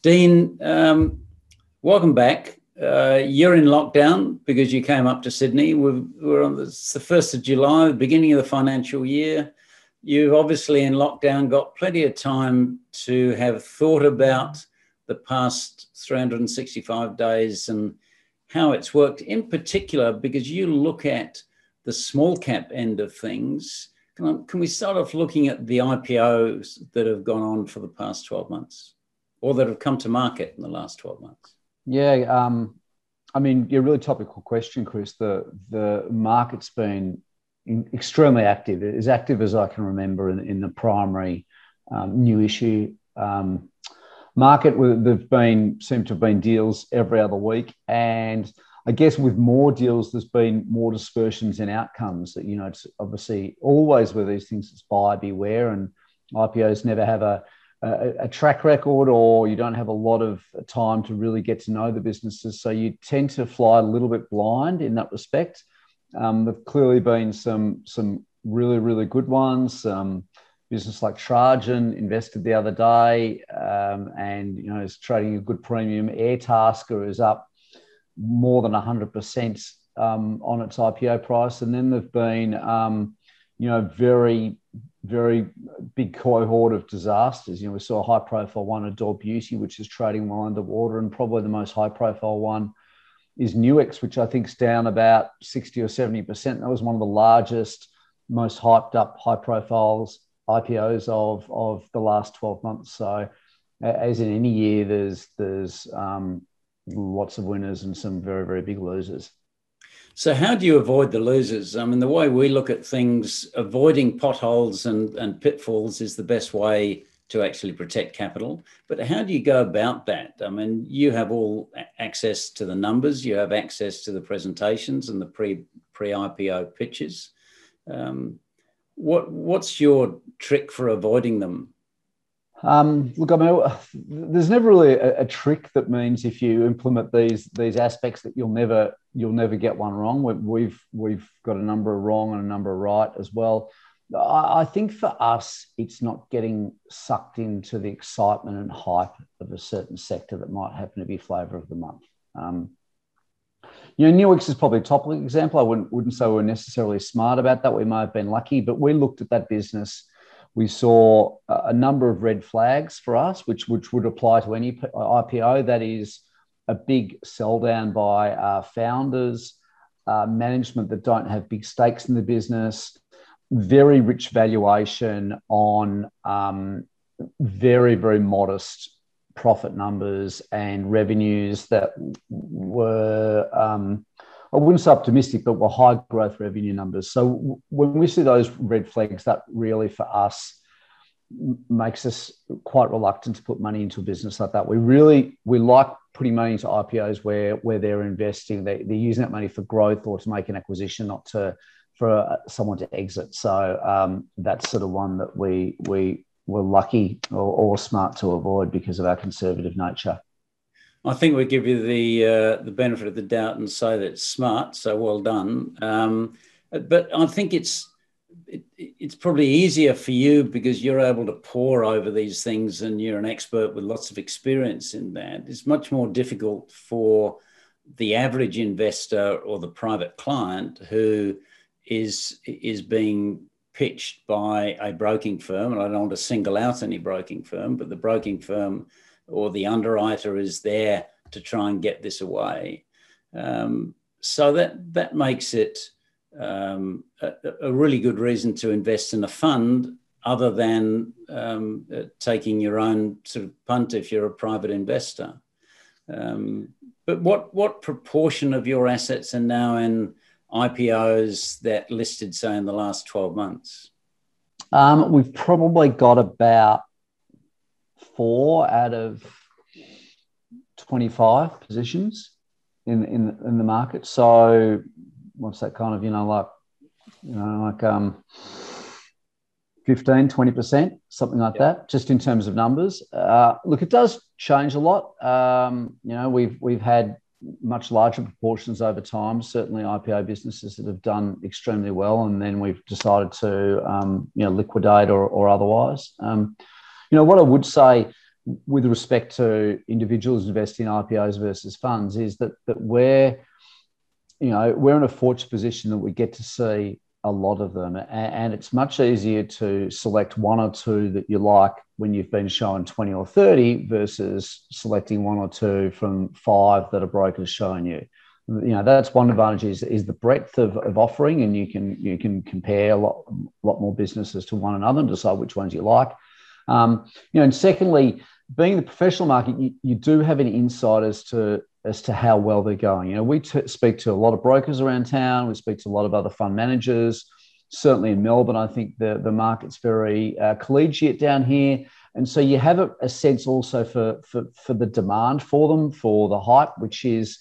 Dean, um, welcome back. Uh, you're in lockdown because you came up to Sydney. We're, we're on the, the 1st of July, the beginning of the financial year. You've obviously in lockdown got plenty of time to have thought about the past 365 days and how it's worked, in particular, because you look at the small cap end of things. Can, I, can we start off looking at the IPOs that have gone on for the past 12 months or that have come to market in the last 12 months? Yeah, um, I mean, a really topical question, Chris. The the market's been extremely active, as active as I can remember in, in the primary um, new issue um, market. There've been seem to have been deals every other week, and I guess with more deals, there's been more dispersions in outcomes. That you know, it's obviously always with these things, it's buyer beware, and IPOs never have a a, track record or you don't have a lot of time to really get to know the businesses. So you tend to fly a little bit blind in that respect. Um, there've clearly been some some really really good ones. Um, business like Trajan invested the other day, um, and you know is trading a good premium. Airtasker is up more than hundred percent um, on its IPO price, and then there've been um, you know very very big cohort of disasters. You know, we saw a high profile one, Adore Beauty, which is trading well underwater, and probably the most high profile one is Nuix, which I think is down about 60 or 70%. That was one of the largest, most hyped up high profiles IPOs of, of the last 12 months. So as in any year, there's, there's um, lots of winners and some very, very big losers. So, how do you avoid the losers? I mean, the way we look at things, avoiding potholes and, and pitfalls is the best way to actually protect capital. But how do you go about that? I mean, you have all access to the numbers, you have access to the presentations and the pre pre IPO pitches. Um, what what's your trick for avoiding them? Um, look, I mean, there's never really a, a, trick that means if you implement these these aspects that you'll never you'll never get one wrong. We've we've got a number of wrong and a number of right as well. I think for us, it's not getting sucked into the excitement and hype of a certain sector that might happen to be flavour of the month. Um, you know, Nuix is probably a top example. I wouldn't, wouldn't say we're necessarily smart about that. We may have been lucky, but we looked at that business. We saw a number of red flags for us, which, which would apply to any IPO. That is a big sell down by uh, founders, uh, management that don't have big stakes in the business, very rich valuation on um, very, very modest profit numbers and revenues that were, um, I wouldn't say optimistic, but were high growth revenue numbers. So when we see those red flags, that really for us makes us quite reluctant to put money into a business like that. We really we like putting money into IPOs where where they're investing, they, they're using that money for growth or to make an acquisition, not to for uh, someone to exit. So um, that's sort of one that we we were lucky or, or, smart to avoid because of our conservative nature. I think we give you the uh, the benefit of the doubt and say that it's smart. So well done. Um, but I think it's it, it's probably easier for you because you're able to pore over these things and you're an expert with lots of experience in that. It's much more difficult for the average investor or the private client who is is being pitched by a broking firm, and I don't want to single out any broking firm, but the broking firm or the underwriter is there to try and get this away. Um, so that that makes it um, a, a, really good reason to invest in a fund, other than um, uh, taking your own sort of punt if you're a private investor. Um, but what what proportion of your assets are now in IPOs that listed, say, in the last 12 months? Um, we've probably got about four out of 25 positions in, in, in the market. So what's that kind of, you know, like, you know, like um, 15, 20%, something like that, just in terms of numbers. Uh, look, it does change a lot. Um, you know, we've, we've had much larger proportions over time. Certainly, IPO businesses that have done extremely well, and then we've decided to um, you know liquidate or, or otherwise. Um, you know what I would say with respect to individuals investing in IPOs versus funds is that that we're you know we're in a fortunate position that we get to see a lot of them. And, it's much easier to select one or two that you like when you've been shown 20 or 30 versus selecting one or two from five that a broker's showing you. You know that's one advantage is, is the breadth of, of offering and you can you can compare a lot, lot more businesses to one another and decide which ones you like um, you know and secondly being the professional market you, you do have an insight as to as to how well they're going. You know we t- speak to a lot of brokers around town. We speak to a lot of other fund managers. Certainly in melbourne i think the, the market's very uh, collegiate down here. And so you have a, a sense also for, for for the demand for them for the hype which is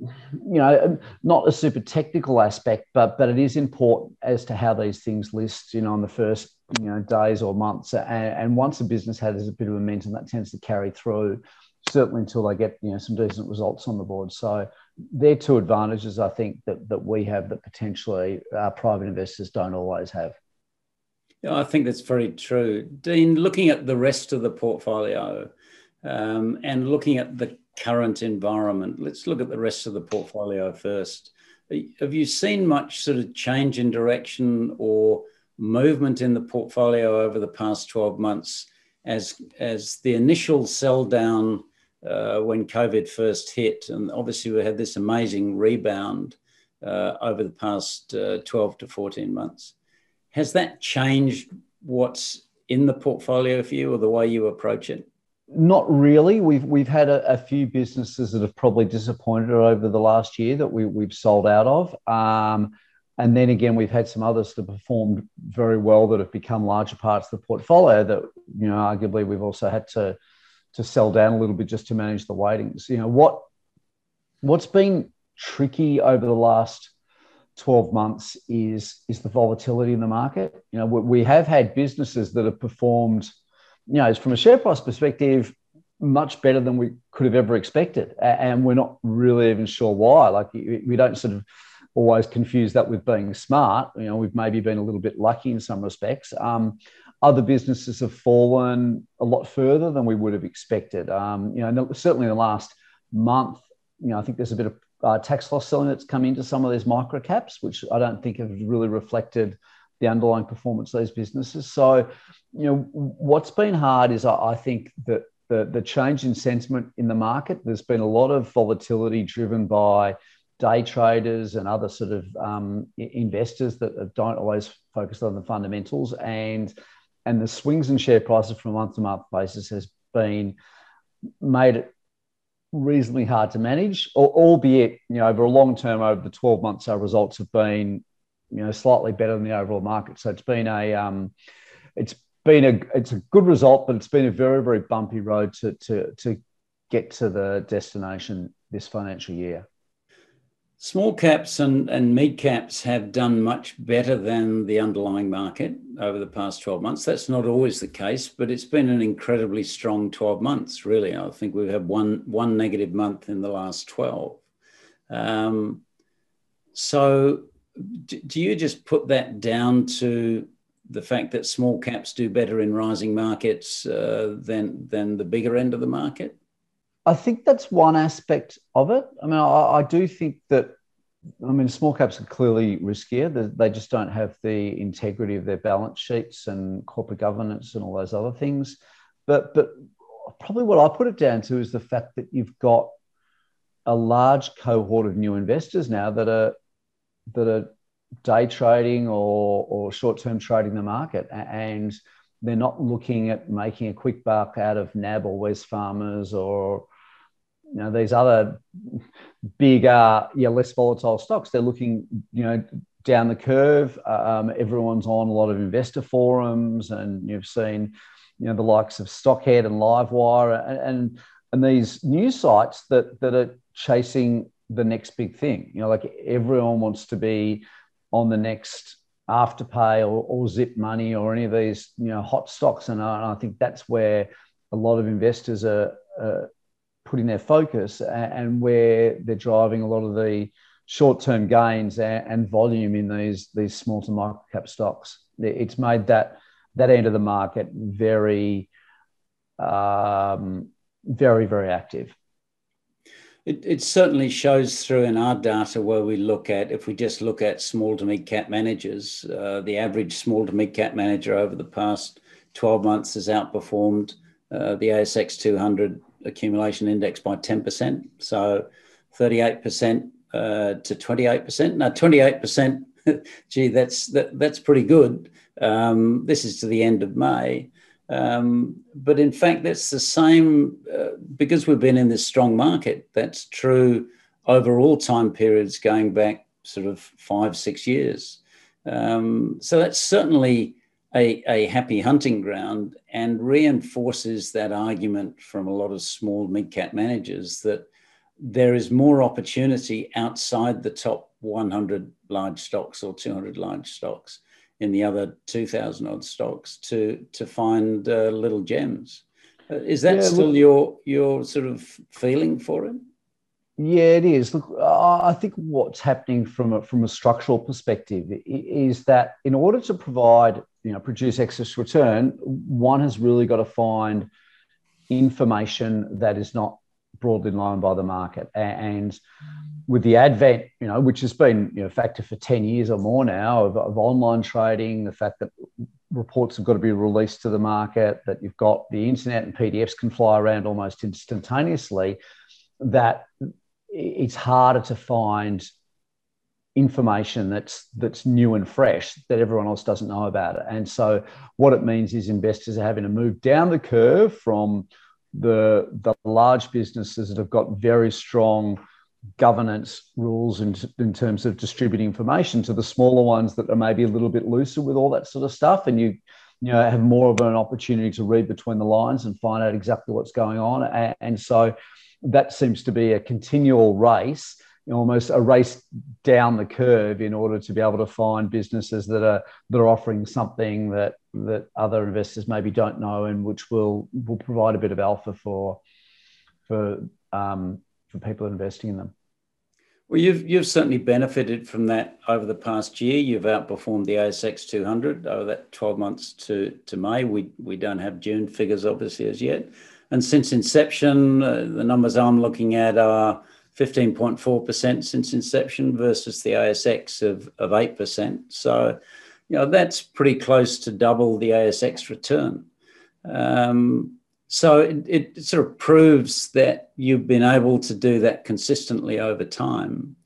you know, not a super technical aspect, but but it is important as to how these things list, you know, in the first you know days or months. And, and once a business has a bit of momentum, that tends to carry through, certainly until they get you know some decent results on the board. So they're two advantages I think that that we have that potentially our private investors don't always have. Yeah, I think that's very true, Dean. Looking at the rest of the portfolio. Um, and looking at the current environment. Let's look at the rest of the portfolio first. Have you seen much sort of change in direction or movement in the portfolio over the past 12 months as, as the initial sell down uh, when COVID first hit? And obviously, we had this amazing rebound uh, over the past uh, 12 to 14 months. Has that changed what's in the portfolio for you or the way you approach it? Not really. We've we've had a, a, few businesses that have probably disappointed over the last year that we, we've sold out of. Um, and then again, we've had some others that performed very well that have become larger parts of the portfolio that, you know, arguably we've also had to to sell down a little bit just to manage the weightings. You know, what what's been tricky over the last 12 months is is the volatility in the market. You know, we, we have had businesses that have performed – you know, from a share price perspective, much better than we could have ever expected. And we're not really even sure why. Like, we don't sort of always confuse that with being smart. You know, we've maybe been a little bit lucky in some respects. Um, other businesses have fallen a lot further than we would have expected. Um, you know, certainly in the last month, you know, I think there's a bit of uh, tax loss selling that's come into some of these micro caps, which I don't think have really reflected the underlying performance of those businesses. So, you know, what's been hard is I, I think that the, the change in sentiment in the market, there's been a lot of volatility driven by day traders and other sort of um, investors that don't always focus on the fundamentals and and the swings in share prices from month to month basis has been made it reasonably hard to manage albeit you know over a long term over the 12 months our results have been you know slightly better than the overall market. So it's been a um, it's been a it's a good result, but it's been a very very bumpy road to to to get to the destination this financial year. Small caps and, and mid caps have done much better than the underlying market over the past 12 months. That's not always the case, but it's been an incredibly strong 12 months, really. I think we've had one, one negative month in the last 12. Um, so do you just put that down to the fact that small caps do better in rising markets uh, than than the bigger end of the market? I think that's one aspect of it. I mean, I, I do think that. I mean, small caps are clearly riskier. They, they just don't have the integrity of their balance sheets and corporate governance and all those other things. But but probably what I put it down to is the fact that you've got a large cohort of new investors now that are that are day trading or, or short term trading the market. And they're not looking at making a quick buck out of NAB or Wesfarmers or you know these other big uh yeah less volatile stocks they're looking you know down the curve um, everyone's on a lot of investor forums and you've seen you know the likes of stockhead and livewire and and, and these news sites that that are chasing the next big thing. You know, like everyone wants to be on the next Afterpay or, or Zip Money or any of these, you know, hot stocks. And I, and I think that's where a lot of investors are uh, putting their focus and, where they're driving a lot of the short-term gains and, and volume in these these small to micro cap stocks. It's made that that end of the market very um, very, very active. It, it, certainly shows through in our data where we look at, if we just look at small to mid cap managers, uh, the average small to mid cap manager over the past 12 months has outperformed uh, the ASX 200 accumulation index by 10%. So 38% uh, to 28%. Now, 28%, gee, that's, that, that's pretty good. Um, this is to the end of May. Um, but in fact, that's the same uh, because we've been in this strong market. That's true over all time periods going back sort of five, six years. Um, so that's certainly a, a happy hunting ground and reinforces that argument from a lot of small mid cap managers that there is more opportunity outside the top 100 large stocks or 200 large stocks in the other 2000 odd stocks to to find uh, little gems. Uh, is that yeah, still look, your your sort of feeling for it yeah it is. Look i think what's happening from a from a structural perspective is that in order to provide you know produce excess return one has really got to find information that is not broadly known by the market. And with the advent, you know, which has been you know, a factor for 10 years or more now of, of online trading, the fact that reports have got to be released to the market, that you've got the internet and PDFs can fly around almost instantaneously, that it's harder to find information that's that's new and fresh that everyone else doesn't know about it. And so what it means is investors are having to move down the curve from the the large businesses that have got very strong governance rules in, in terms of distributing information to the smaller ones that are maybe a little bit looser with all that sort of stuff. And you you know have more of an opportunity to read between the lines and find out exactly what's going on. And, and so that seems to be a continual race almost a race down the curve in order to be able to find businesses that are that are offering something that that other investors maybe don't know and which will will provide a bit of alpha for for um, for people investing in them. Well, you've you've certainly benefited from that over the past year. You've outperformed the ASX 200 over that 12 months to to May. We we don't have June figures obviously as yet, and since inception, uh, the numbers I'm looking at are 15.4% since inception versus the ASX of of eight percent. So, you know that's pretty close to double the ASX return. Um, so it, it sort of proves that you've been able to do that consistently over time.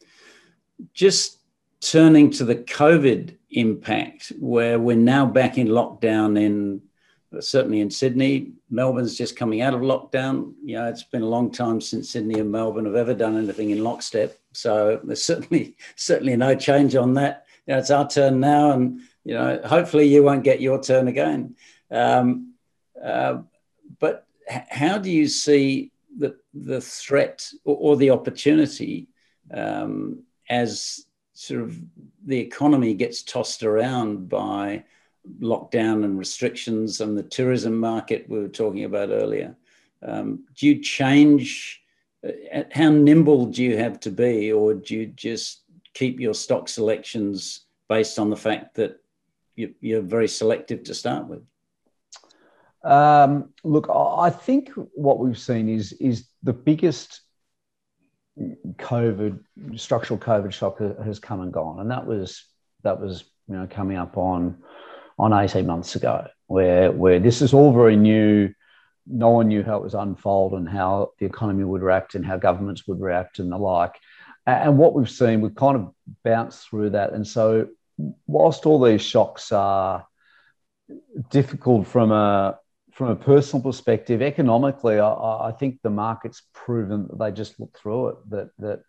Just turning to the COVID impact, where we're now back in lockdown in certainly in Sydney. Melbourne's just coming out of lockdown. You know, it's been a long time since Sydney and Melbourne have ever done anything in lockstep. So there's certainly certainly no change on that. You know, it's our turn now, and you know, hopefully you won't get your turn again. Um, uh, but how do you see the, the threat or, or the opportunity um, as sort of the economy gets tossed around by lockdown and restrictions and the tourism market we were talking about earlier? Um, do you change? Uh, how nimble do you have to be, or do you just keep your stock selections based on the fact that you, are very selective to start with? Um, look, I think what we've seen is is the biggest COVID structural COVID shock has come and gone, and that was that was you know coming up on on eighteen months ago, where where this is all very new. No one knew how it was unfold and how the economy would react and how governments would react and the like. And what we've seen, we've kind of bounced through that. And so, whilst all these shocks are difficult from a from a personal perspective, economically, I, I, think the market's proven that they just look through it. That that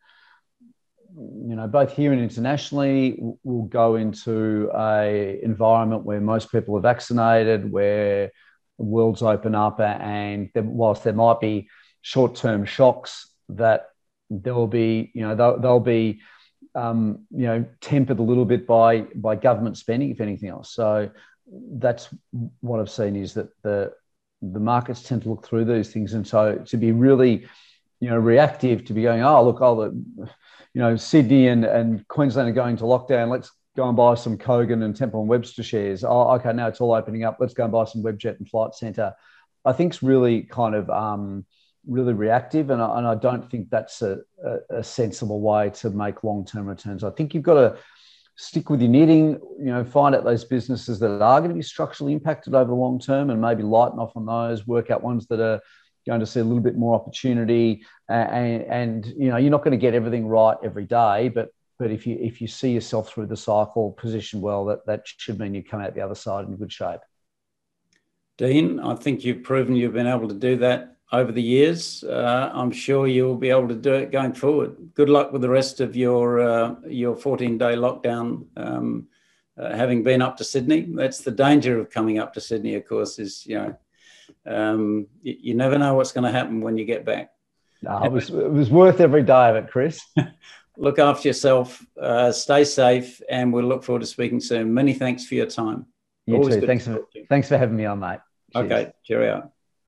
you know, both here and internationally, we'll go into a environment where most people are vaccinated, where world's open up, and whilst there might be short-term shocks, that there will be, you know, they'll, they'll be, um, you know, tempered a little bit by by government spending, if anything else. So that's what I've seen is that the the markets tend to look through these things, and so to be really, you know, reactive to be going, oh look, oh, the, you know, Sydney and, and Queensland are going to lockdown. Let's go and buy some Kogan and Temple and Webster shares. Oh, okay, now it's all opening up. Let's go and buy some Webjet and Flight Centre. I think it's really kind of um, really reactive, and I, and I don't think that's a, a, a sensible way to make long term returns. I think you've got to stick with your knitting, you know, find out those businesses that are going to be structurally impacted over the long term and maybe lighten off on those, work out ones that are going to see a little bit more opportunity. And, and you know, you're not going to get everything right every day, but but if you if you see yourself through the cycle positioned well, that that should mean you come out the other side in good shape. Dean, I think you've proven you've been able to do that over the years. Uh, I'm sure you'll be able to do it going forward. Good luck with the rest of your uh, your 14 day lockdown. Um, uh, having been up to Sydney, that's the danger of coming up to Sydney. Of course, is you know um, you, you, never know what's going to happen when you get back. No, it was it was worth every day of it, Chris. look after yourself, uh, stay safe, and we'll look forward to speaking soon. Many thanks for your time. You Always too. Thanks for, thanks for having me on, mate. Cheers. Okay, cheerio.